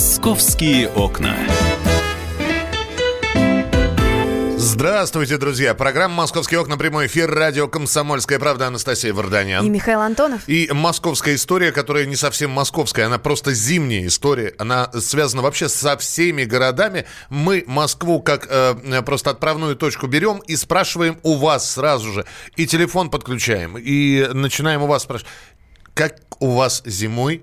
Московские окна. Здравствуйте, друзья. Программа «Московские окна». Прямой эфир. Радио «Комсомольская правда». Анастасия Варданян. И Михаил Антонов. И московская история, которая не совсем московская. Она просто зимняя история. Она связана вообще со всеми городами. Мы Москву как э, просто отправную точку берем и спрашиваем у вас сразу же. И телефон подключаем. И начинаем у вас спрашивать. Как у вас зимой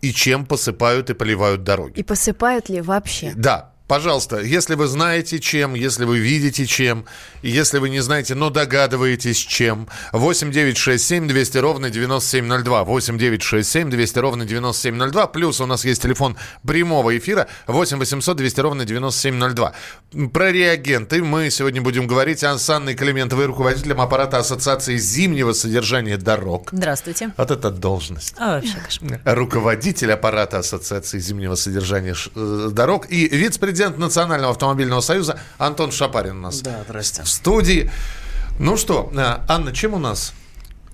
и чем посыпают и поливают дороги? И посыпают ли вообще? Да, Пожалуйста, если вы знаете чем, если вы видите чем, если вы не знаете, но догадываетесь чем, 8 9 6 7 200 ровно 9702, 8 9 6 7 200 ровно 9702, плюс у нас есть телефон прямого эфира 8 800 200 ровно 9702. Про реагенты мы сегодня будем говорить с Анной Климентовой, руководителем аппарата Ассоциации зимнего содержания дорог. Здравствуйте. Вот это должность. А вообще кошмар. Руководитель аппарата Ассоциации зимнего содержания э, дорог и вице-президент президент Национального автомобильного союза Антон Шапарин у нас. Да, здрасте. В студии. Ну что, э, Анна, чем у нас?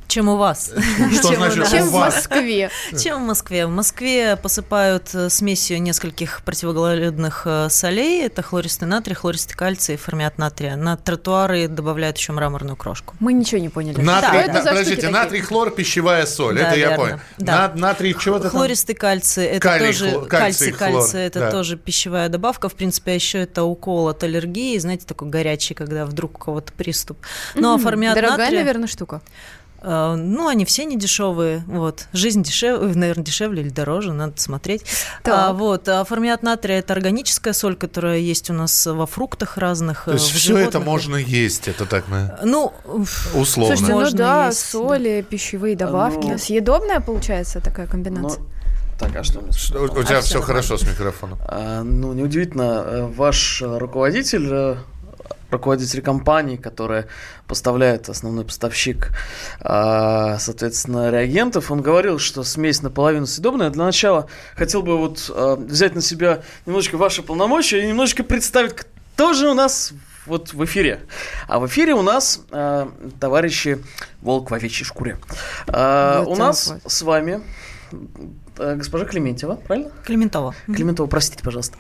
Чем у вас? Что значит Чем у в? Москве? Чем в Москве? В Москве посыпают э, смесью нескольких противогололедных э, солей. Это хлористый натрий, хлористый кальций и формят натрия. На тротуары добавляют еще мраморную крошку. Мы ничего не поняли. Натрий, это да, за подождите, натрий, хлор, пищевая соль. Да, это я понял. Да. На- натрий, чего-то там? Хлористый кальций, это Калий, тоже хлор- кальций, кальций, хлор, кальций, это да. тоже пищевая добавка. В принципе, а еще это укол от аллергии, знаете, такой горячий, когда вдруг у кого-то приступ. Ну, а формят Дорогая, натрия- наверное, штука. Э, Ну, они все не дешевые. Вот. Жизнь дешевле, наверное, дешевле или дороже, надо смотреть. Так. А, вот. А формят натрия – это органическая соль, которая есть у нас во фруктах разных. То есть в все это можно есть, это так на Ну, условно. Слушайте, ну Можно да, есть, соли, пищевые добавки. ну- Съедобная получается такая комбинация? Ну, так, а что? Что- У тебя А, все хорошо с микрофоном. А, ну, неудивительно, э, ваш э, руководитель, э, руководитель компании, которая поставляет основной поставщик, а, соответственно, реагентов, он говорил, что смесь наполовину съедобная. Для начала хотел бы вот э, взять на себя немножечко ваши полномочия и немножечко представить, кто же у нас вот в эфире. А в эфире у нас э, товарищи Волк в овечьей шкуре. А, Вот у нас с вами э, госпожа Клементьева, правильно? Клементова. Климентова, простите, пожалуйста.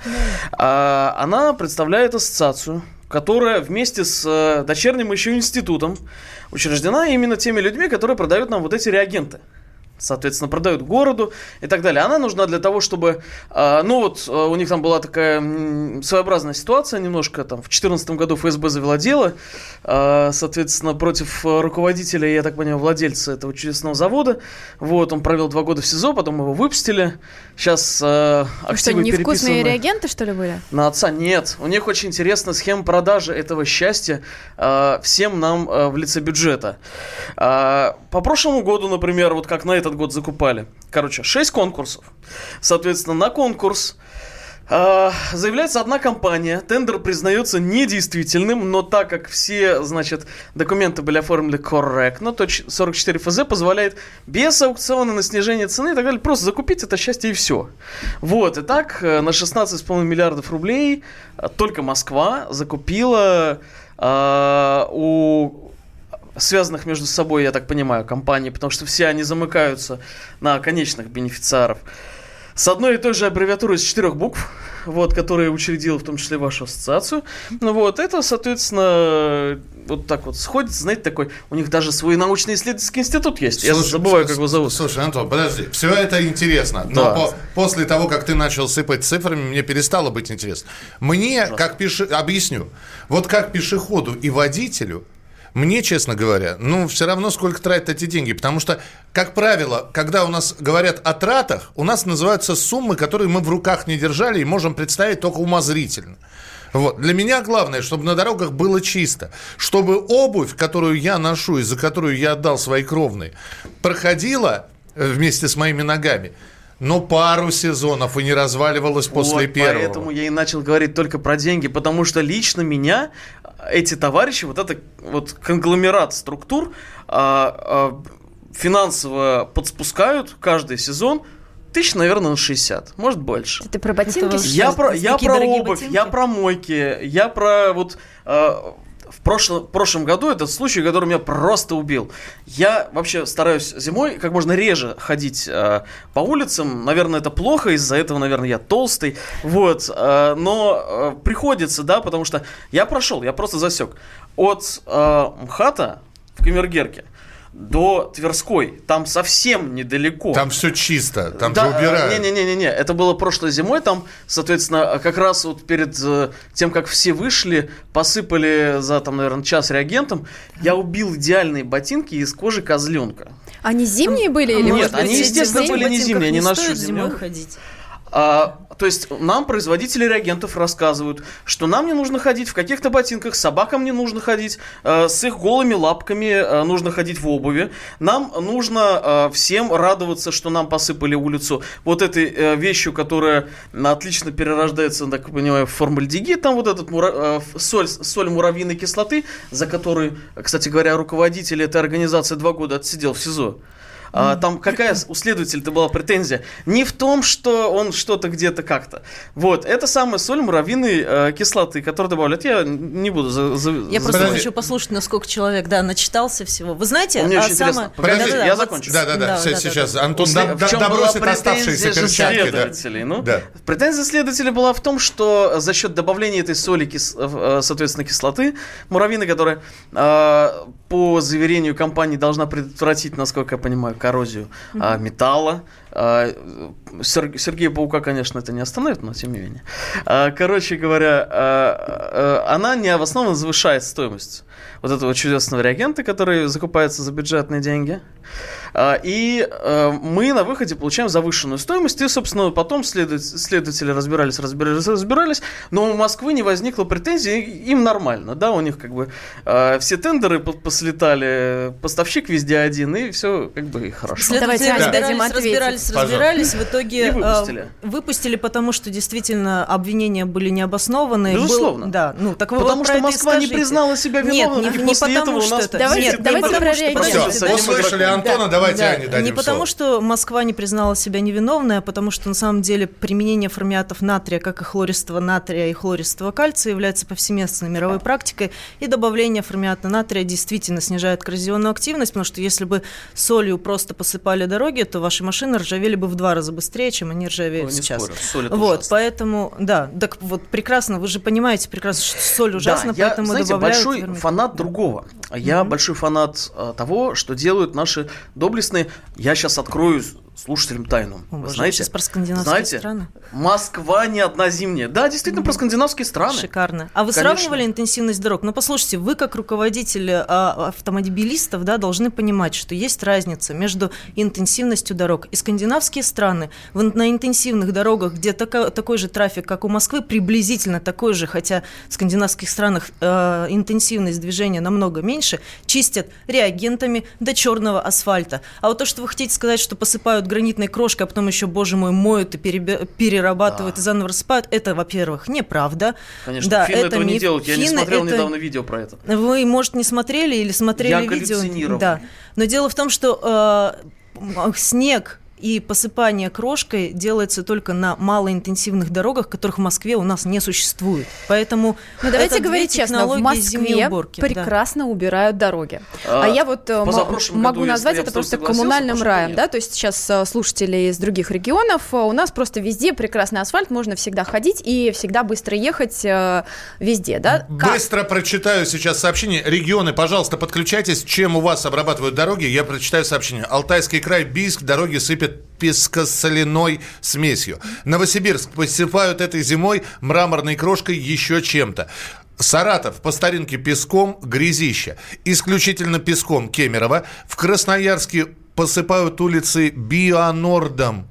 А, она представляет ассоциацию, которая вместе с э, дочерним еще институтом учреждена именно теми людьми, которые продают нам вот эти реагенты. Соответственно, продают городу и так далее. Она нужна для того, чтобы... а, ну вот, э, у них там была такая своеобразная ситуация немножко. Там в 2014 году ФСБ завела дело, а, соответственно, против руководителя, я так понимаю, владельца этого чудесного завода. Вот, он провел два года в СИЗО, потом его выпустили. Сейчас Ну что, активы невкусные реагенты, что ли, были? на отца. Нет, у них очень интересная схема продажи этого счастья всем нам в лице бюджета. По прошлому году, например, вот как на этот год закупали. Короче, 6 конкурсов. Соответственно, на конкурс э, заявляется одна компания, тендер признается недействительным, но так как все, значит, документы были оформлены корректно, то ч- 44 ФЗ позволяет без аукциона на снижение цены и так далее просто закупить это счастье и все. Вот, и так э, на 16,5 миллиардов рублей э, только Москва закупила э, у связанных между собой, я так понимаю, компаний, потому что все они замыкаются на конечных бенефициаров. С одной и той же аббревиатурой из четырех букв, вот, которая учредила в том числе вашу ассоциацию. Ну вот, это, соответственно, вот так вот сходится, знаете, такой, у них даже свой научно-исследовательский институт есть. Я Слушай, забываю, с- как его зовут. Слушай, Антон, подожди. Все это интересно. Но Да. по- после того, как ты начал сыпать цифрами, мне перестало быть интересно. Мне, как пеше... объясню, вот как пешеходу и водителю, мне, честно говоря, ну, все равно сколько тратят эти деньги. Потому что, как правило, когда у нас говорят о тратах, у нас называются суммы, которые мы в руках не держали и можем представить только умозрительно. Вот. Для меня главное, чтобы на дорогах было чисто. Чтобы обувь, которую я ношу и за которую я отдал свои кровные, проходила э, вместе с моими ногами, но пару сезонов и не разваливалась после Вот, первого. Поэтому я и начал говорить только про деньги, потому что лично меня эти товарищи, вот это вот конгломерат структур а, а, финансово подспускают каждый сезон тысяч, наверное, на 60, может больше. Ты про ботинки? Я про, я про обувь, ботинки? я про мойки, я про вот... э, в прошлом, в прошлом году этот случай, который меня просто убил. Я вообще стараюсь зимой как можно реже ходить э, по улицам. Наверное, это плохо, из-за этого, наверное, я толстый. Вот. Э, но э, приходится, да, потому что я прошел, я просто засек. От э, МХАТа в Камергерке до Тверской. Там совсем недалеко. Там все чисто, там Да, же убирают. Не-не-не-не, это было прошлой зимой. Там, соответственно, как раз вот перед э, тем, как все вышли, посыпали за, там, наверное, час реагентом. Я убил идеальные ботинки из кожи козленка. Они зимние были или Нет, может быть, они, естественно, были не зимние, они не зимой зимой. ходить. А, то есть нам производители реагентов рассказывают, что нам не нужно ходить в каких-то ботинках, собакам не нужно ходить, э, с их голыми лапками э, нужно ходить в обуви. Нам нужно э, всем радоваться, что нам посыпали улицу вот этой э, вещью, которая отлично перерождается, так понимаю, в формальдегид, там вот этот мура- э, соль, соль муравьиной кислоты, за которой, кстати говоря, руководитель этой организации два года отсидел в СИЗО. А, там какая у следователя-то была претензия? Не в том, что он что-то где-то как-то. Вот, это самая соль муравьиной э, кислоты, которую добавляют. Я не буду за, за- Я за- просто Подожди. хочу послушать, насколько человек, да, начитался всего. Вы знаете, Мне а очень интересно. самое- Подожди, Да-да-да, я вот- закончу. Да, да, да, сейчас да. Антон да- в да- чем была добросит претензия оставшиеся перчатки. Да. следователей? Ну, Да. Претензия следователя была в том, что за счет добавления этой соли, кис- э, соответственно, кислоты муравьиной, которая э, по заверению компании должна предотвратить, насколько я понимаю, коррозию э, металла. Э, Сер- Сергея Паука, конечно, это не остановит, но тем не менее. Э, Короче говоря, э, она необоснованно завышает стоимость вот этого чудесного реагента, который закупается за бюджетные деньги. А, И мы на выходе получаем завышенную стоимость. И, собственно, потом следователи разбирались, разбирались, разбирались. Но у Москвы не возникло претензий, им нормально, да, у них как бы все тендеры по- послетали, поставщик везде один, и все как бы и хорошо. Следователи Давайте разбирались, дадим Пожалуйста. разбирались, в итоге И выпустили. э, выпустили, потому что действительно обвинения были необоснованные. Был- Безусловно. да, ну так вы Потому вот что Москва не признала себя Нет, виновной, не, не после потому что это. Давайте- нет, не давайте потому про что- реагенты. Все, дайте услышали Антона, давайте Да, Ане дадим Не потому, слово. что Москва не признала себя невиновной, а потому что на самом деле применение формиатов натрия, как и хлористого натрия и хлористого кальция, является повсеместной мировой практикой, и добавление формиата натрия действительно снижает коррозионную активность, потому что если бы солью просто посыпали дороги, то ваши машины ржавели бы в два раза быстрее, чем они ржавеют Ой, сейчас. спорю, соль это вот, ужасно. поэтому, да, так вот прекрасно, вы же понимаете прекрасно, что соль ужасна, да, я, поэтому знаете, добавляют большой фанат другого. Я большой фанат э, того, что делают наши доблестные. Я сейчас открою слушателям тайну. О, Вы боже, знаете, сейчас про скандинавские знаете, страны. Москва не одна зимняя. Да, действительно, про скандинавские страны. Шикарно. А вы Конечно. сравнивали интенсивность дорог? Ну, послушайте, вы как руководитель а, автомобилистов, да, должны понимать, что есть разница между интенсивностью дорог. И скандинавские страны на интенсивных дорогах, где така- такой же трафик, как у Москвы, приблизительно такой же, хотя в скандинавских странах э, интенсивность движения намного меньше, чистят реагентами до черного асфальта. А вот то, что вы хотите сказать, что посыпают гранитной крошкой, а потом еще, боже мой, моют и перебе- перерабатывают Да. и заново рассыпают, это, во-первых, неправда. Конечно, Да, финны это этого не миф. делают. Я не Финны смотрел это- недавно видео про это. Вы, может, не смотрели или смотрели Я видео? Да. Но дело в том, что э, снег и посыпание крошкой делается только на малоинтенсивных дорогах, которых в Москве у нас не существует. Поэтому Ну, давайте это две говорить честно, в Москве уборки, да. прекрасно убирают дороги. А, А, я вот э, могу назвать это просто коммунальным раем, нет. да, то есть сейчас э, слушатели из других регионов, э, у нас просто везде прекрасный асфальт, можно всегда ходить и всегда быстро ехать э, везде, да? Как? Быстро прочитаю сейчас сообщение. Регионы, пожалуйста, подключайтесь. Чем у вас обрабатывают дороги? Я прочитаю сообщение. Алтайский край, Бийск, дороги сыпят пескосоляной смесью. Новосибирск посыпают этой зимой мраморной крошкой еще чем-то. Саратов по старинке песком, грязища. Исключительно песком Кемерово. В Красноярске посыпают улицы Бионордом.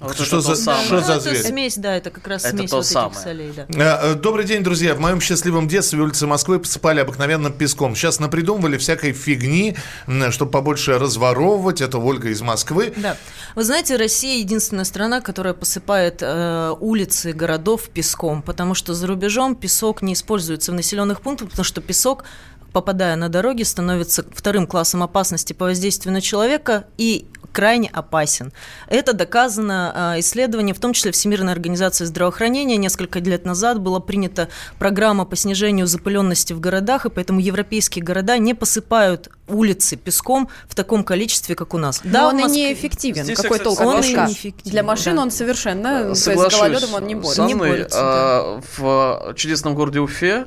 Вот Что это за- самое. что за Ну, это зверь? смесь, да, это как раз Это смесь то вот этих самое. солей, да. Э, Добрый день, друзья. В моем счастливом детстве улицы Москвы посыпали обыкновенным песком. Сейчас напридумывали всякой фигни, чтобы побольше разворовывать. Это Ольга из Москвы. Да. Вы знаете, Россия единственная страна, которая посыпает э, улицы городов песком, потому что за рубежом песок не используется в населенных пунктах, потому что песок попадая на дороги, становится вторым классом опасности по воздействию на человека, и крайне опасен. Это доказано э, исследованием, в том числе Всемирной организации здравоохранения. Несколько лет назад была принята программа по снижению запыленности в городах, и поэтому европейские города не посыпают улицы песком в таком количестве, как у нас. Но да, он Москве... и неэффективен. Здесь Какой толк он Для машин да. он совершенно, Соглашусь. то есть гололедом он не борется. не борется а, да. В чудесном городе Уфе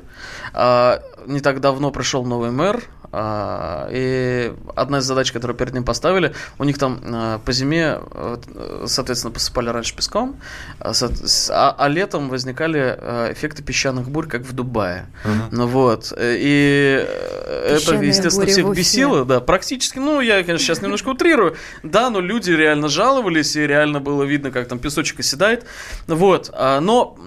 а, не так давно пришел новый мэр, а, и одна из задач, которую перед ним поставили, у них там а, по зиме, соответственно, посыпали раньше песком, а, а летом возникали эффекты песчаных бурь, как в Дубае. Uh-huh. Ну вот. И Песчаные это, естественно, всех бесило. Да, практически. Ну, я, конечно, сейчас немножко утрирую. Да, но люди реально жаловались, и реально было видно, как там песочек оседает. Вот. Но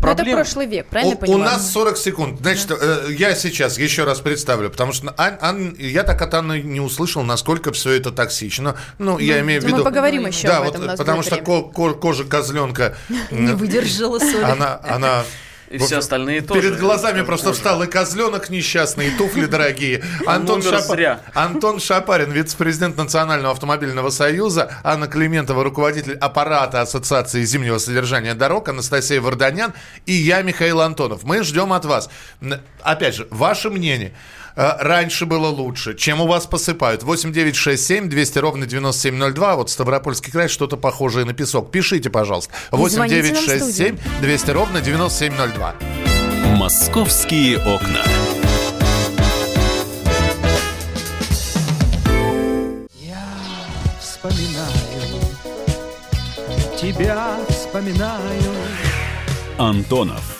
проблема... Это прошлый век, правильно у, понимаю? У нас 40 секунд. Значит, да. э, я сейчас еще раз представлю, потому что Ан, Ан, я так от Анны не услышал, насколько все это токсично. Ну, я ну, имею в виду... Мы поговорим еще да, об этом. Вот, потому что ко- ко- кожа козленка... Не выдержала соли. Она, она и все остальные тоже. Перед глазами просто встал и козленок несчастный, и туфли дорогие. Антон, Шапа... Антон Шапарин, вице-президент Национального автомобильного союза, Анна Климентова, руководитель аппарата Ассоциации зимнего содержания дорог, Анастасия Варданян и я, Михаил Антонов. Мы ждем от вас. Опять же, ваше мнение. Э, раньше было лучше. Чем у вас посыпают? 8 9 6 7 200 ровно 9702. Вот Ставропольский край что-то похожее на песок. Пишите, пожалуйста. 8 9 6 7 200 ровно 9702. Московские окна. Я вспоминаю, тебя вспоминаю. Антонов.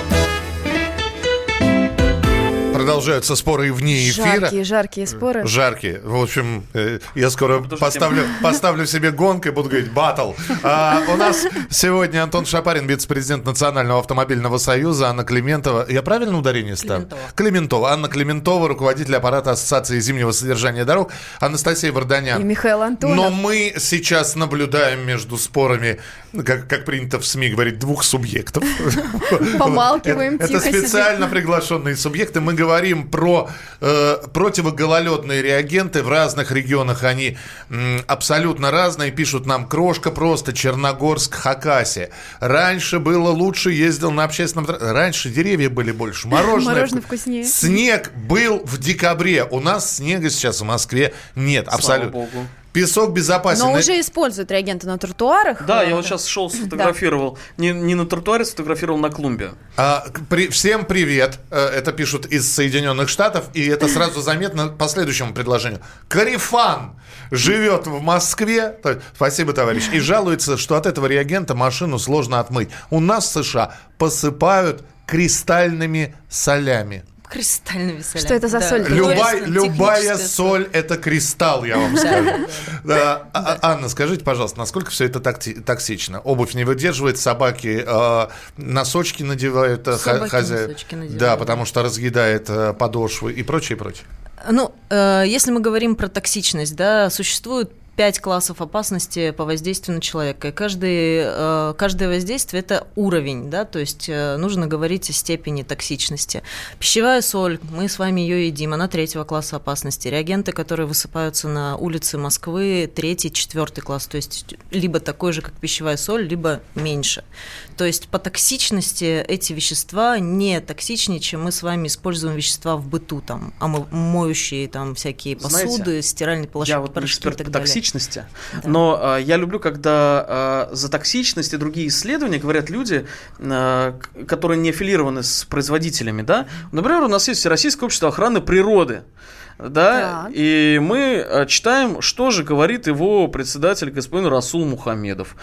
продолжаются споры вне эфира. Жаркие, жаркие споры. Жаркие. В общем, э, я скоро поставлю, поставлю себе гонку и буду говорить батл. А, у нас сегодня Антон Шапарин, вице-президент Национального автомобильного союза, Анна Климентова. Я правильно ударение ставлю? Климентова. Климентова. Анна Климентова, руководитель аппарата Ассоциации зимнего содержания дорог. Анастасия Варданян. И Михаил Антонов. Но мы сейчас наблюдаем между спорами, как, как принято в СМИ говорить, двух субъектов. Помалкиваем Это специально приглашенные субъекты. Мы говорим про э, противогололедные реагенты. В разных регионах они абсолютно разные. Пишут нам Крошка просто, Черногорск, Хакасия. Раньше было лучше, ездил на общественном... Раньше деревья были больше, мороженое, мороженое вкуснее. Снег был в декабре. У нас снега сейчас в Москве нет. Слава абсолютно. Песок безопасен. Но уже используют реагенты на тротуарах. Да, я вот сейчас шел, сфотографировал. Да. Не, не на тротуаре, сфотографировал на клумбе. А, при, всем привет. Э, это пишут из Соединенных Штатов. И это сразу заметно по следующему предложению. Карифан живет в Москве. Спасибо, товарищ. И жалуется, что от этого реагента машину сложно отмыть. У нас в США посыпают кристальными солями. Кристальными солями. Что это за да. соль? Любая, любая соль – это кристалл, я вам скажу. Да. А, Анна, скажите, пожалуйста, насколько все это токсично? Обувь не выдерживает, собаки э, носочки надевают э, хозяин. Да, потому что разъедает э, подошвы и прочее, прочее. Ну, э, если мы говорим про токсичность, да, существует пять классов опасности по воздействию на человека. И каждый, э, каждое воздействие – это уровень, да, то есть э, нужно говорить о степени токсичности. Пищевая соль, мы с вами ее едим, она третьего класса опасности. Реагенты, которые высыпаются на улице Москвы, третий, четвертый класс, то есть либо такой же, как пищевая соль, либо меньше. То есть по токсичности эти вещества не токсичнее, чем мы с вами используем вещества в быту, там, моющие там всякие посуды, Знаете, стиральные порошки, я вот порошки и так далее токсичности. Но а, я люблю, когда а, за токсичность и другие исследования говорят люди, а, которые не аффилированы с производителями, да. Например, у нас есть Всероссийское общество охраны природы. Да, Так. и мы а, читаем, что же говорит его председатель господин Расул Мухамедов.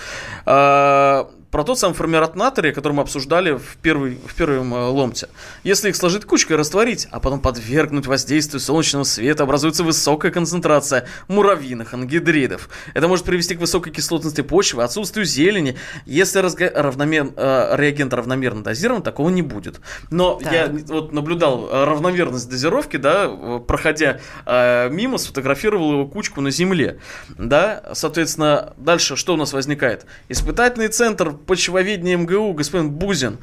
А, про тот самый формират натрия, который мы обсуждали в, первый, в первом э, ломте. Если их сложить кучкой растворить, а потом подвергнуть воздействию солнечного света, образуется высокая концентрация муравьиных ангидридов. Это может привести к высокой кислотности почвы, отсутствию зелени. Если разга- равномер- э, реагент равномерно дозирован, такого не будет. Но Так. я вот наблюдал э, равномерность дозировки, да, э, проходя э, мимо, сфотографировал его кучку на земле, да, соответственно, дальше что у нас возникает? Испытательный центр почвоведения МГУ, господин Бузин,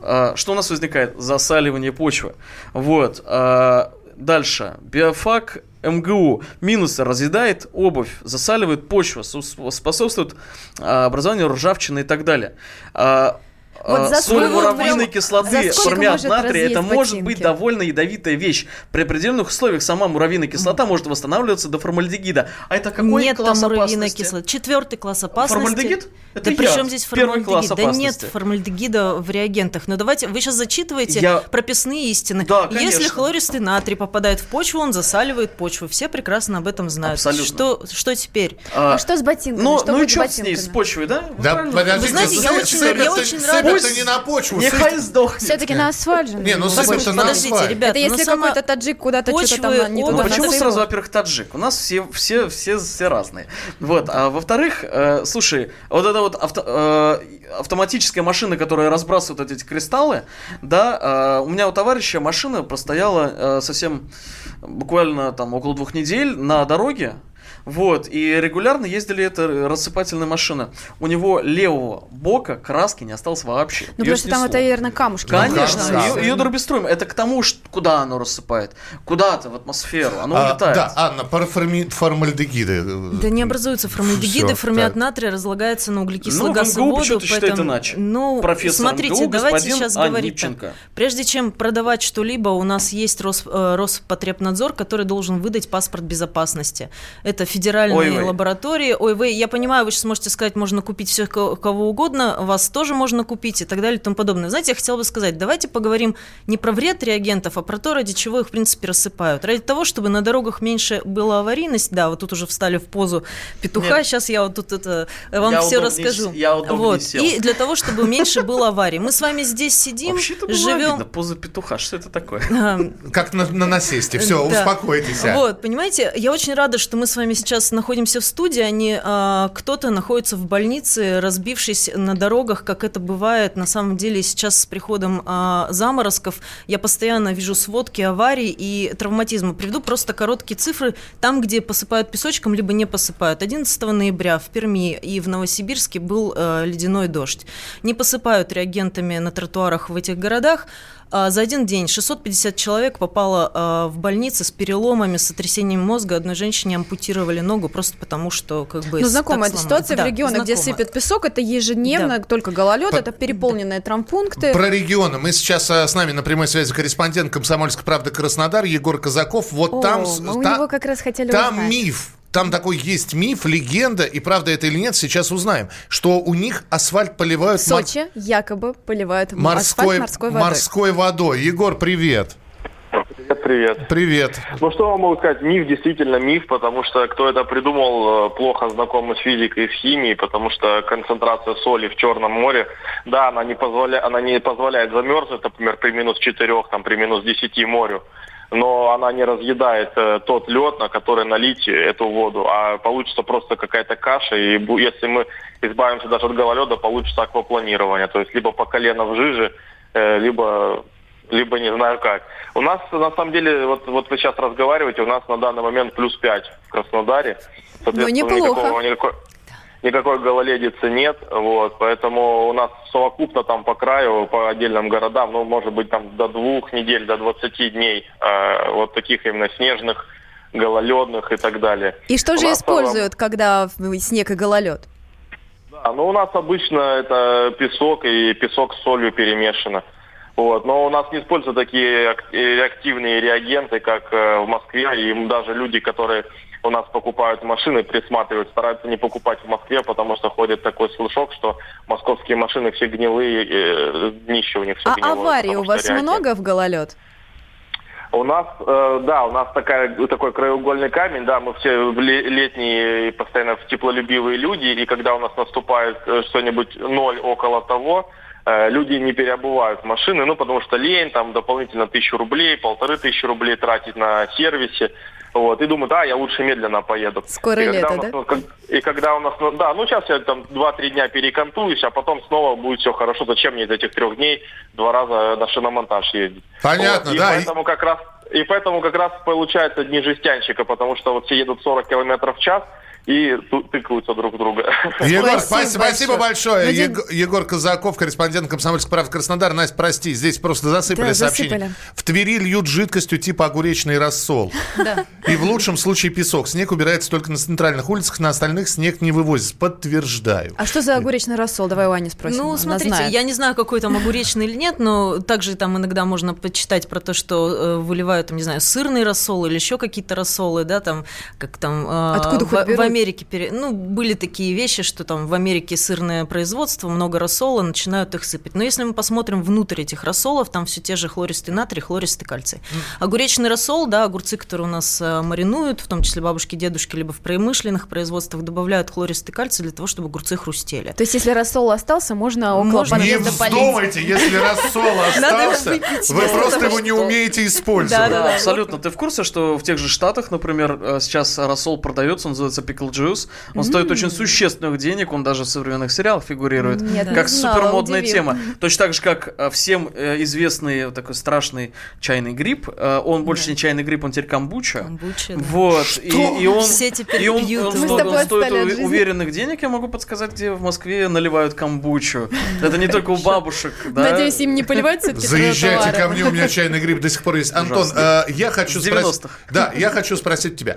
э, что у нас возникает? Засаливание почвы, вот, э, дальше, биофак МГУ минусы разъедает обувь, засаливает почву, способствует э, образованию ржавчины и так далее. А, Вот а, за соль муравьиной кислоты, формят натрия, это может быть довольно ядовитая вещь. При определенных условиях сама муравьиная кислота может восстанавливаться до формальдегида. А это какой нет класс там муравьиной опасности? кислоты. Четвертый класс опасности. Формальдегид? Это да при чем здесь Первый класс формальдегид? Да нет формальдегида в реагентах. Но давайте, вы сейчас зачитываете Я- прописные истины. Да, конечно. Если хлористый натрий попадает в почву, он засаливает почву. Все прекрасно об этом знают. Абсолютно. Что, что теперь? А что с ботинками? Ну, что ну и с что с ней, с почвой, да? Вы Да, правильно подождите, Вы знаете, я очень- я сыпь- очень рада- это не на почву. Нехай сдохнет. Все-таки на асфальт же. Не, ну это на Подождите, асфальт. ребят, Это если ну, сама- какой-то таджик куда-то что-то там не Ну, туда почему сразу, во-первых, таджик? У нас все, все, все, все разные. Вот. А во-вторых, э, слушай, вот эта вот авто- э, автоматическая машина, которая разбрасывает эти кристаллы, да, э, у меня у товарища машина простояла э, совсем буквально там около двух недель на дороге. Вот, и регулярно ездили это рассыпательная машина. У него левого бока краски не осталось вообще. Ну, Её потому что там это, наверное, камушки. Конечно, да. ее, ее дробеструем. Это к тому, что куда оно рассыпает. Куда-то в атмосферу. Оно А, улетает. да, Анна, про форми- формальдегиды. Да не образуются формальдегиды, Всё, формят так. натрия разлагается на углекислый Ну, газ и воду. почему-то считает иначе. Ну, Профессор смотрите, МГУ, давайте сейчас говорить. Прежде чем продавать что-либо, у нас есть Рос, э, Роспотребнадзор, который должен выдать паспорт безопасности. Это федеральные Ой-вей. лаборатории. Ой, вы, я понимаю, вы сейчас можете сказать, можно купить все кого угодно, вас тоже можно купить и так далее и тому подобное. Знаете, я хотела бы сказать, давайте поговорим не про вред реагентов, а про то, ради чего их, в принципе, рассыпают. Ради того, чтобы на дорогах меньше была аварийность, да, вот тут уже встали в позу петуха, Нет. сейчас я вот тут это вам Я все удобнее расскажу. я вот. сел. И для того, чтобы меньше было аварий. Мы с вами здесь сидим, живем... обидно. Поза петуха. Что это такое? Как на, на насесте. Все, успокойтесь. а. Вот, понимаете, я очень рада, что мы с вами сейчас находимся в студии, а не а, кто-то находится в больнице, разбившись на дорогах, как это бывает на самом деле сейчас с приходом а, заморозков. Я постоянно вижу сводки аварий и травматизма. Приведу просто короткие цифры. Там, где посыпают песочком, либо не посыпают. 11 ноября в Перми и в Новосибирске был э, ледяной дождь. Не посыпают реагентами на тротуарах в этих городах. А, За один день 650 человек попало а, в больницы с переломами, с сотрясением мозга. Одной женщине ампутировали ногу просто потому, что как бы... Ну, знакомая эта ситуация Да, в регионах, где знакома. сыпят песок, это ежедневно, только гололед, По- это переполненные травмпункты. Про регионы. Мы сейчас а, с нами на прямой связи корреспондент «Комсомольской правды» Краснодар Егор Казаков. Вот О, там... мы у та- него как раз хотели Там узнать. миф. Там такой есть миф, легенда, и правда это или нет, сейчас узнаем, что у них асфальт поливают В мор- Сочи якобы поливают морской, асфальт морской водой. морской водой. Егор, привет. Привет, привет. Привет. Ну что вам могу сказать, миф действительно миф, потому что кто это придумал, э, плохо знакомы с физикой и с химией, потому что концентрация соли в Черном море, да, она не, позволя... она не позволяет замерзнуть, например, при минус 4, там, при минус 10 морю, но она не разъедает э, тот лед, на который налить эту воду, а получится просто какая-то каша, и если мы избавимся даже от гололеда, получится аквапланирование, то есть либо по колено в жиже, э, либо либо не знаю как. У нас, на самом деле, вот, вот вы сейчас разговариваете, у нас на данный момент плюс 5 в Краснодаре. Соответственно, Ну, неплохо. Никакого, никакой, никакой гололедицы нет, вот, поэтому у нас совокупно там по краю, по отдельным городам, ну, может быть, там до двух недель, до 20 дней, э, вот таких именно снежных, гололедных и так далее. И что У же используют, когда в- снег и гололед? Да, ну у нас обычно это песок и песок с солью перемешано. Вот. Но у нас не используются такие ак- активные реагенты, как э, в Москве. И даже люди, которые у нас покупают машины, присматривают, стараются не покупать в Москве, потому что ходит такой слушок, что московские машины все гнилые, э, днище у них все А гнилое. аварий потому у вас реагент. много в гололед? У нас, э, да, у нас такая, такой краеугольный камень, да, мы все ле- летние и постоянно теплолюбивые люди, и когда у нас наступает что-нибудь ноль около того, люди не переобувают машины, ну, потому что лень, там, дополнительно тысячу рублей, полторы тысячи рублей тратить на сервисе, вот, и думаю, да, я лучше медленно поеду. Скоро и когда лето, у нас, да? ну, как- и когда у нас, ну, да, ну, сейчас я там 2-3 дня перекантуюсь, а потом снова будет все хорошо. Зачем мне из этих трех дней два раза на шиномонтаж ездить? Понятно, Вот, и да, и- Поэтому как раз и поэтому как раз получается дни жестянщика, потому что вот все едут 40 километров в час и тыкаются друг в друга. Егор, Спасибо спасибо, большое. День- Его- Егор Казаков, корреспондент «Комсомольской правды» Краснодар. Настя, прости, здесь просто засыпали Да, сообщение. засыпали. В Твери льют жидкостью типа огуречный рассол. И в лучшем случае песок. Снег убирается только на центральных улицах, на остальных снег не вывозится. Подтверждаю. А что за огуречный рассол? Давай у Ани спросим. Ну, Она смотрите, знает. я не знаю, какой там огуречный или нет, но также там иногда можно почитать про то, что э, выливают, там, не знаю, сырный рассол или еще какие-то рассолы, да, там, как там... э, Откуда в, хоть в? Америке, пере- ну, были такие вещи, что там в Америке сырное производство, много рассола, начинают их сыпать. Но если мы посмотрим внутрь этих рассолов, там все те же хлористый натрий, хлористый кальций. Огуречный рассол, да, огурцы, которые у нас э, маринуют, в том числе бабушки, дедушки, либо в промышленных производствах, добавляют хлористый кальций для того, чтобы огурцы хрустели. То есть, если рассол остался, можно около Можно. Не полить. вздумайте, если рассол остался, вы просто его не умеете использовать. Абсолютно. Ты в курсе, что в тех же Штатах, например, э, сейчас рассол продается, он называется pickle juice. Он стоит очень существенных денег, он даже в современных сериалах фигурирует. Нет, не как знала, супермодная удивил. тема. Точно так же, как э, всем э, известный вот такой страшный чайный гриб. э, Он больше не чайный гриб, он теперь камбуча. Камбуча, да. Вот. И, и он, Все теперь и он, пьют он сто- он стоит у- уверенных денег. Я могу подсказать, где в Москве наливают камбучу. Это не только у бабушек. да. Надеюсь, им не поливают все-таки Заезжайте ко мне, у меня чайный гриб до сих пор есть. Антон, я хочу спросить... 90-х. Да, я хочу спросить тебя.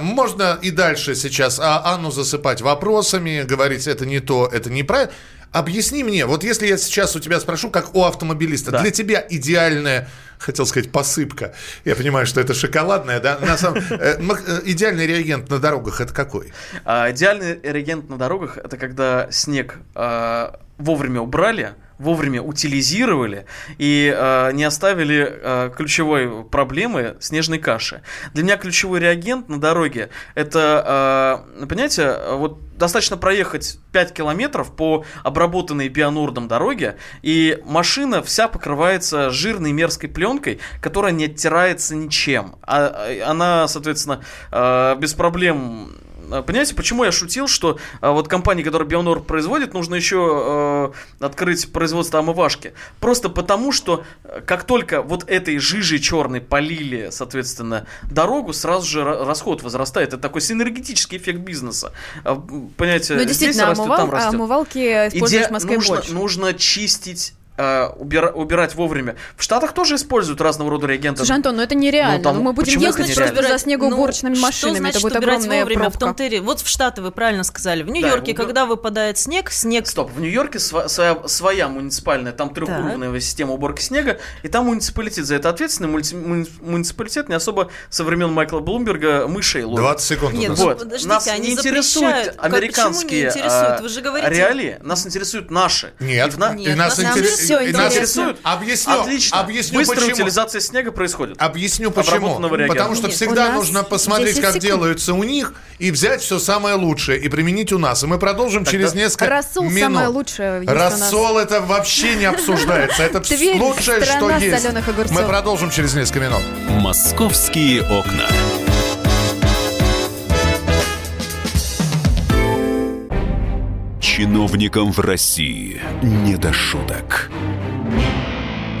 Можно и дальше сейчас а, Анну засыпать вопросами, говорить, это не то, это неправильно. Объясни мне, вот если я сейчас у тебя спрошу, как у автомобилиста, Да. для тебя идеальная, хотел сказать, посыпка, я понимаю, что это шоколадная, да, на самом э, э, идеальный реагент на дорогах это какой? А, идеальный реагент на дорогах это когда снег а, вовремя убрали, вовремя утилизировали и а, не оставили а, ключевой проблемы снежной каши. Для меня ключевой реагент на дороге это, а, понимаете, вот достаточно проехать 5 километров по обработанной бионордом дороге, и машина вся покрывается жирной мерзкой пленкой, которая не оттирается ничем. А, а, она, соответственно, а, без проблем Понимаете, почему я шутил, что а, вот компании, которая Бионор производит, нужно еще э, открыть производство омывашки? Просто потому, что э, как только вот этой жижей черной полили, соответственно, дорогу, сразу же ра- расход возрастает. Это такой синергетический эффект бизнеса. Понимаете, Ну, здесь действительно, растет, омывал- там растет. омывалки используешь Иде- в Москве нужно, больше. нужно чистить э, убира- убирать вовремя. В Штатах тоже используют разного рода реагенты. Слушай, Антон, ну это нереально. Ну, там- Ну, мы будем нереально? просто за снегоуборочными Ну, машинами. Что значит это будет убирать вовремя? В пробка. том-то и- Вот в Штаты вы правильно сказали. В Нью-Йорке, убер- когда выпадает снег, снег... Стоп, в Нью-Йорке сва- своя, своя муниципальная, там трехуровневая система уборки снега, и там муниципалитет за это ответственный. Мульти- муни- муниципалитет не особо со времен Майкла Блумберга мышей ловит. 20 секунд. Нет, нас. ну, Вот. подождите, нас они не интересуют американские не интересует? а, Вы же говорите- реалии, нас интересуют наши. Нет, И в на- и Нет, нас, нас интерес- всё и нас-. Объясню, Отлично. объясню Быстрая почему. утилизация снега происходит. Объясню почему. Потому что Нет, всегда нужно посмотреть, 10 как секунд. делаются у них, и взять все самое лучшее и применить у нас. И мы продолжим через несколько Рассол минут. самое лучшее. Рассол это вообще не обсуждается. Это Тверь лучшее, что есть. Мы продолжим через несколько минут. Московские окна. Чиновникам в России не до шуток.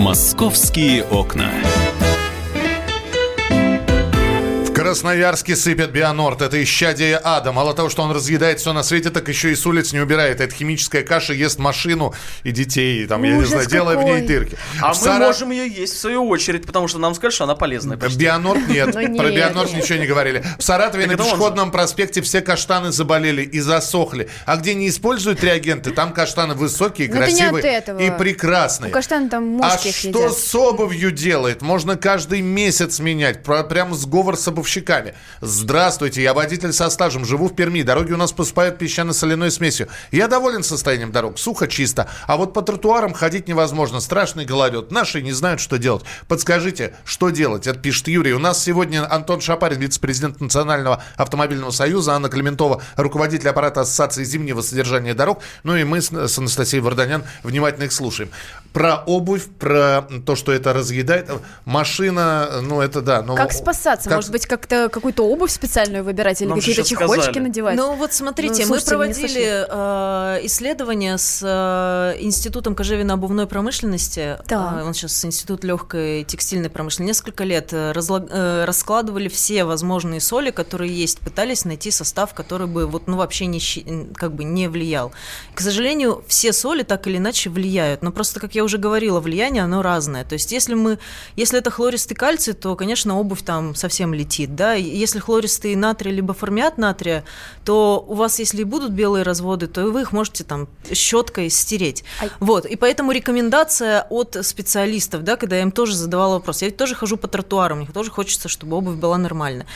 «Московские окна». Красноярске сыпят Бионорд. Это исчадие ада. Мало того, что он разъедает все на свете, так еще и с улиц не убирает. Это химическая каша ест машину и детей. Там, я не Ужас знаю, делая в ней какой. дырки. А В мы Сара- можем ее есть в свою очередь, потому что нам сказали, что она полезная. почти. Бионорд нет. Ну, Про нет. ничего не говорили. В Саратове на пешеходном проспекте все каштаны заболели и засохли. А где не используют реагенты, там каштаны высокие, Ну, красивые и прекрасные. У каштана там А мошки их что с обувью делает? Можно каждый месяц менять. Про, прям сговор с обувщиками. Здравствуйте, я водитель со стажем, живу в Перми. Дороги у нас поступают песчано-соляной смесью. Я доволен состоянием дорог. Сухо, чисто. А вот по тротуарам ходить невозможно. Страшный гололед. Наши не знают, что делать. Подскажите, что делать? Это пишет Юрий. У нас сегодня Антон Шапарин, вице-президент Национального автомобильного союза, Анна Клементова, руководитель аппарата Ассоциации зимнего содержания дорог. Ну и мы с Анастасией Варданян внимательно их слушаем. Про обувь, про то, что это разъедает. Машина, ну это да. но- Как спасаться? как- Может быть, как-то какую-то обувь специальную выбирать или какие-то чехольчики сказали. надевать? Ну вот смотрите, Ну, мы слушайте, не проводили э, исследование с э, Институтом кожевенно-обувной промышленности. Так. Э, он сейчас Институт легкой текстильной промышленности. Несколько лет э, разла- э, раскладывали все возможные соли, которые есть, пытались найти состав, который бы вот ну вообще не как бы не влиял. К сожалению, все соли так или иначе влияют, но просто как я уже говорила, влияние оно разное. То есть если мы, если это хлористый кальций, то, конечно, обувь там совсем летит, да. Если хлористый натрий либо формиат натрия, то у вас, если и будут белые разводы, то вы их можете там щеткой стереть. Ай. Вот, и поэтому рекомендация от специалистов, да, когда я им тоже задавала вопрос, я ведь тоже хожу по тротуарам, мне тоже хочется, чтобы обувь была нормальная.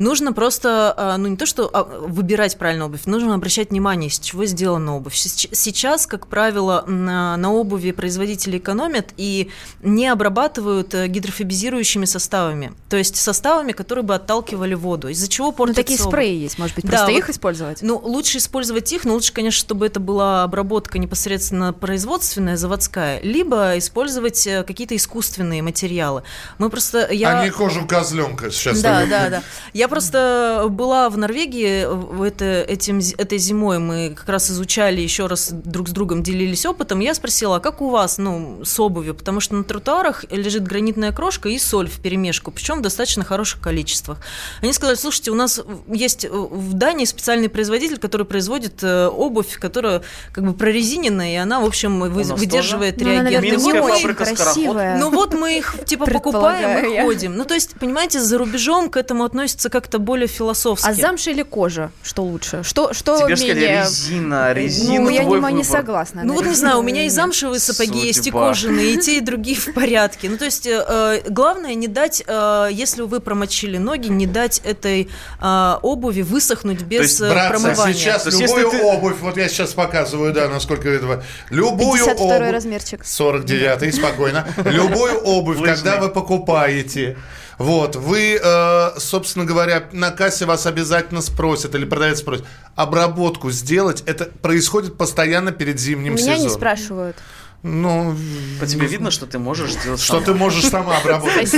Нужно просто, а, ну не то, что а, выбирать правильную обувь, нужно обращать внимание, из чего сделана обувь. Сейчас, как правило, на, на обуви производители экономят и не обрабатывают э, гидрофобизирующими составами, то есть составами, которые бы отталкивали воду, из-за чего Ну, портится такие обувь. спреи есть, может быть, Да, просто вот- их использовать? Ну, лучше использовать их, но лучше, конечно, чтобы это была обработка непосредственно производственная, заводская, либо использовать э, какие-то искусственные материалы. Мы просто... Я... А не кожу козленка сейчас. Да, да, да. Я просто была в Норвегии в это, этим, этой зимой. Мы как раз изучали, еще раз друг с другом делились опытом. Я спросила, а как у вас ну, с обувью? Потому что на тротуарах лежит гранитная крошка и соль в перемешку, причем в достаточно хороших количествах. Они сказали, слушайте, у нас есть в Дании специальный производитель, который производит э, обувь, которая как бы прорезиненная, и она, в общем, вы- выдерживает Ну, она, реагенты. наверное, не очень красивая. ну вот мы их типа покупаем и ходим. Ну то есть, понимаете, за рубежом к этому относятся как-то более философски. А замша или кожа? Что лучше? Что, что Тебе же сказали менее... резина, резина ну, я не, не согласна. Ну вот не знаю, у меня и замшевые сапоги есть, и Судьба. кожаные, и те, и другие в порядке. Ну то есть э, главное не дать, э, если вы промочили ноги, не дать этой э, обуви высохнуть без есть, э, Братцы, промывания. сейчас То есть, любую если ты- обувь, вот я сейчас показываю, да, насколько этого, любую 52 обувь, размерчик. 49 спокойно, любую обувь, когда вы покупаете, вот, вы, э, собственно говоря, на кассе вас обязательно спросят, или продавец спросит, обработку сделать, это происходит постоянно перед зимним Меня не сезоном. спрашивают. Ну, По тебе видно, что ты можешь сделать что сама. ты можешь сама обработать.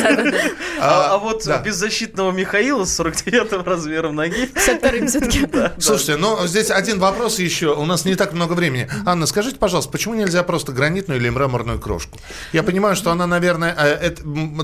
А, а вот да. беззащитного Михаила с 49 размером ноги. Со вторым все-таки. Слушайте, ну здесь один вопрос еще. У нас не так много времени. Анна, скажите, пожалуйста, почему нельзя просто гранитную или мраморную крошку? Я понимаю, что она, наверное, э,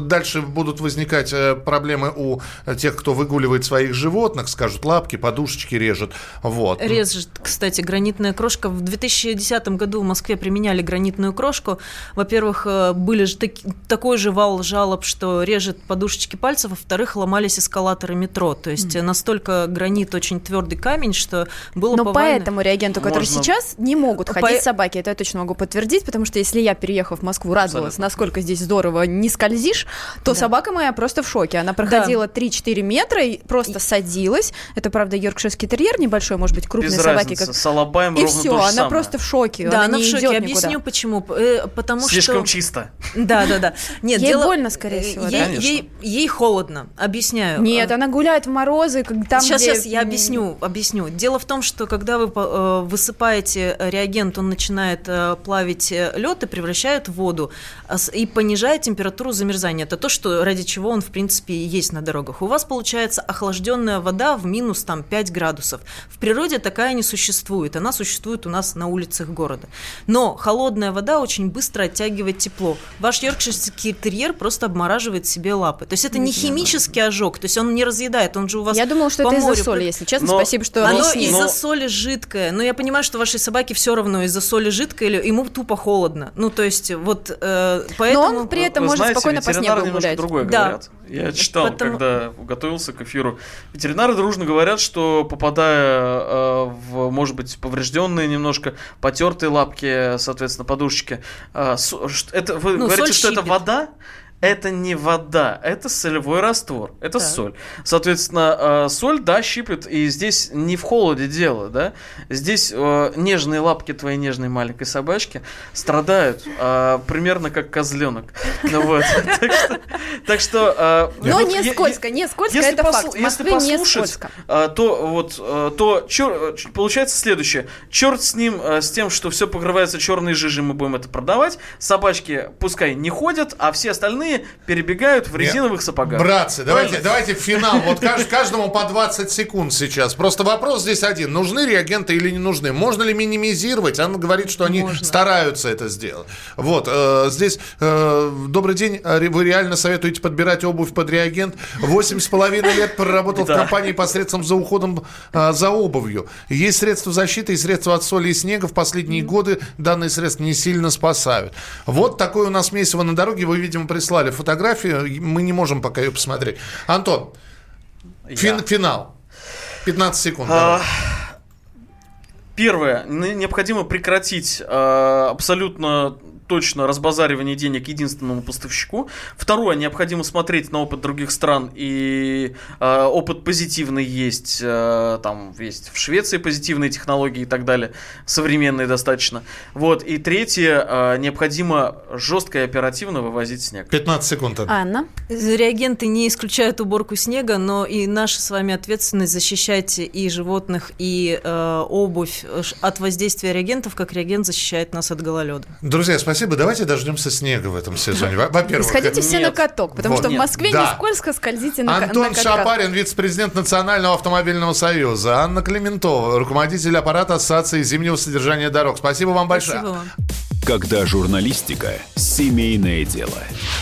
дальше будут возникать э, проблемы у тех, кто выгуливает своих животных, скажут, лапки, подушечки режет. Вот. Режет, кстати, гранитная крошка. В 2010 году в Москве применяли гранитную крошку. Во-первых, э, были же таки- такой же вал жалоб, что режет подушечки пальцев, во-вторых, ломались эскалаторы метро. То есть э, настолько гранит очень твердый камень, что было Но по повально. этому реагенту, который Можно- сейчас, не могут По- ходить собаки. Это я точно могу подтвердить, потому что если я, переехав в Москву, радовалась, Абсолютно. насколько здесь здорово не скользишь, то Да. собака моя просто в шоке. Она проходила 3-4 метра и просто садилась. Это, правда, йоркширский терьер небольшой, может быть, крупные Без собаки. разницы. Как... С Алабаем И ровно все, то же она самое. просто в шоке. Да, она, не в шоке. идет Объясню никуда. почему. Почему? Э, Потому Слишком что... чисто. Да, да, да. Нет, Ей дело... больно, скорее всего, да? ей, Конечно. ей, ей холодно. Объясняю. Нет, А, она гуляет в морозы, как там, сейчас, где- сейчас я объясню, объясню. Дело в том, что когда вы э, высыпаете реагент, он начинает э, плавить лед и превращает в воду а и понижает температуру замерзания. Это то, что ради чего он в принципе и есть на дорогах. У вас получается охлажденная вода в минус там 5 градусов. В природе такая не существует. Она существует у нас на улицах города. Но холодная вода очень быстро оттягивает тепло. Ваш йоркширский терьер просто обмораживает себе лапы. То есть это не химический ожог, то есть он не разъедает, он же у вас Я думала, что по это из-за морю соли, пр- если честно. Но Спасибо, что оно объяснили. из-за Но- соли жидкое. Но я понимаю, что вашей собаке все равно из-за соли жидкое или ему тупо холодно. Ну, то есть, вот э, Но поэтому... он при этом Вы может знаете, спокойно по снегу гулять. другое Да. говорят. Я читал, Потому- когда готовился к эфиру. Ветеринары дружно говорят, что попадая э, в, может быть, поврежденные немножко, потертые лапки, соответственно, подушечки, э, это, вы Ну, говорите, что это щипет. вода? Это не вода, это солевой раствор, это Так. соль. Соответственно, э, соль, да, щипет, и здесь не в холоде дело, да. Здесь э, нежные лапки твоей нежной маленькой собачки страдают э, примерно как козленок. Ну вот. Так что- э, Но не скользко, не скользко, это факт. Если послушать, а, то вот а, то ч- получается следующее. Черт с ним, а, с тем, что все покрывается черной жижей, мы будем это продавать. Собачки пускай не ходят, а все остальные перебегают в резиновых сапогах. Братцы, давайте, давайте в финал. Вот кажд- каждому по 20 секунд сейчас. Просто вопрос здесь один. Нужны реагенты или не нужны? Можно ли минимизировать? Анна говорит, что они Можно. стараются это сделать. Вот. э, здесь э, добрый день. А Вы реально советуете подбирать обувь под реагент? Восемь с половиной лет проработал в компании посредством за уходом э, за обувью. Есть средства защиты и средства от соли и снега. В последние годы данные средства не сильно спасают. Вот такое у нас месиво на дороге. Вы, видимо, прислали фотографию. Мы не можем пока ее посмотреть. Антон, фин- финал. 15 секунд. А. Первое. Необходимо прекратить э, абсолютно точно разбазаривание денег единственному поставщику. Второе. Необходимо смотреть на опыт других стран. И э, опыт позитивный есть. э, там есть в Швеции позитивные технологии и так далее. Современные достаточно. Вот. И третье. э, необходимо жестко и оперативно вывозить снег. 15 секунд. Анна? Реагенты не исключают уборку снега, но и наша с вами ответственность защищать и животных, и э, обувь э, от воздействия реагентов, как реагент защищает нас от гололеда. Друзья, спасибо. Давайте дождемся снега в этом сезоне. Во- Во-первых, Сходите все нет. на каток, потому Вот. что в. Москве Да. не скользко, скользите на, ка- Антон на катках. Шапарин, вице-президент Национального автомобильного союза. Анна Клементова, руководитель аппарата Ассоциации зимнего содержания дорог. Спасибо вам большое. Спасибо вам. Когда журналистика – семейное дело.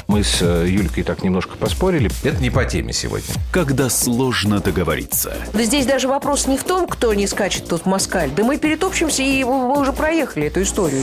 Мы с э, Юлькой так немножко поспорили. Это не по теме сегодня. Когда сложно договориться. Да здесь даже вопрос не в том, кто не скачет тут в москаль. Да мы перетопчемся, и мы уже проехали эту историю.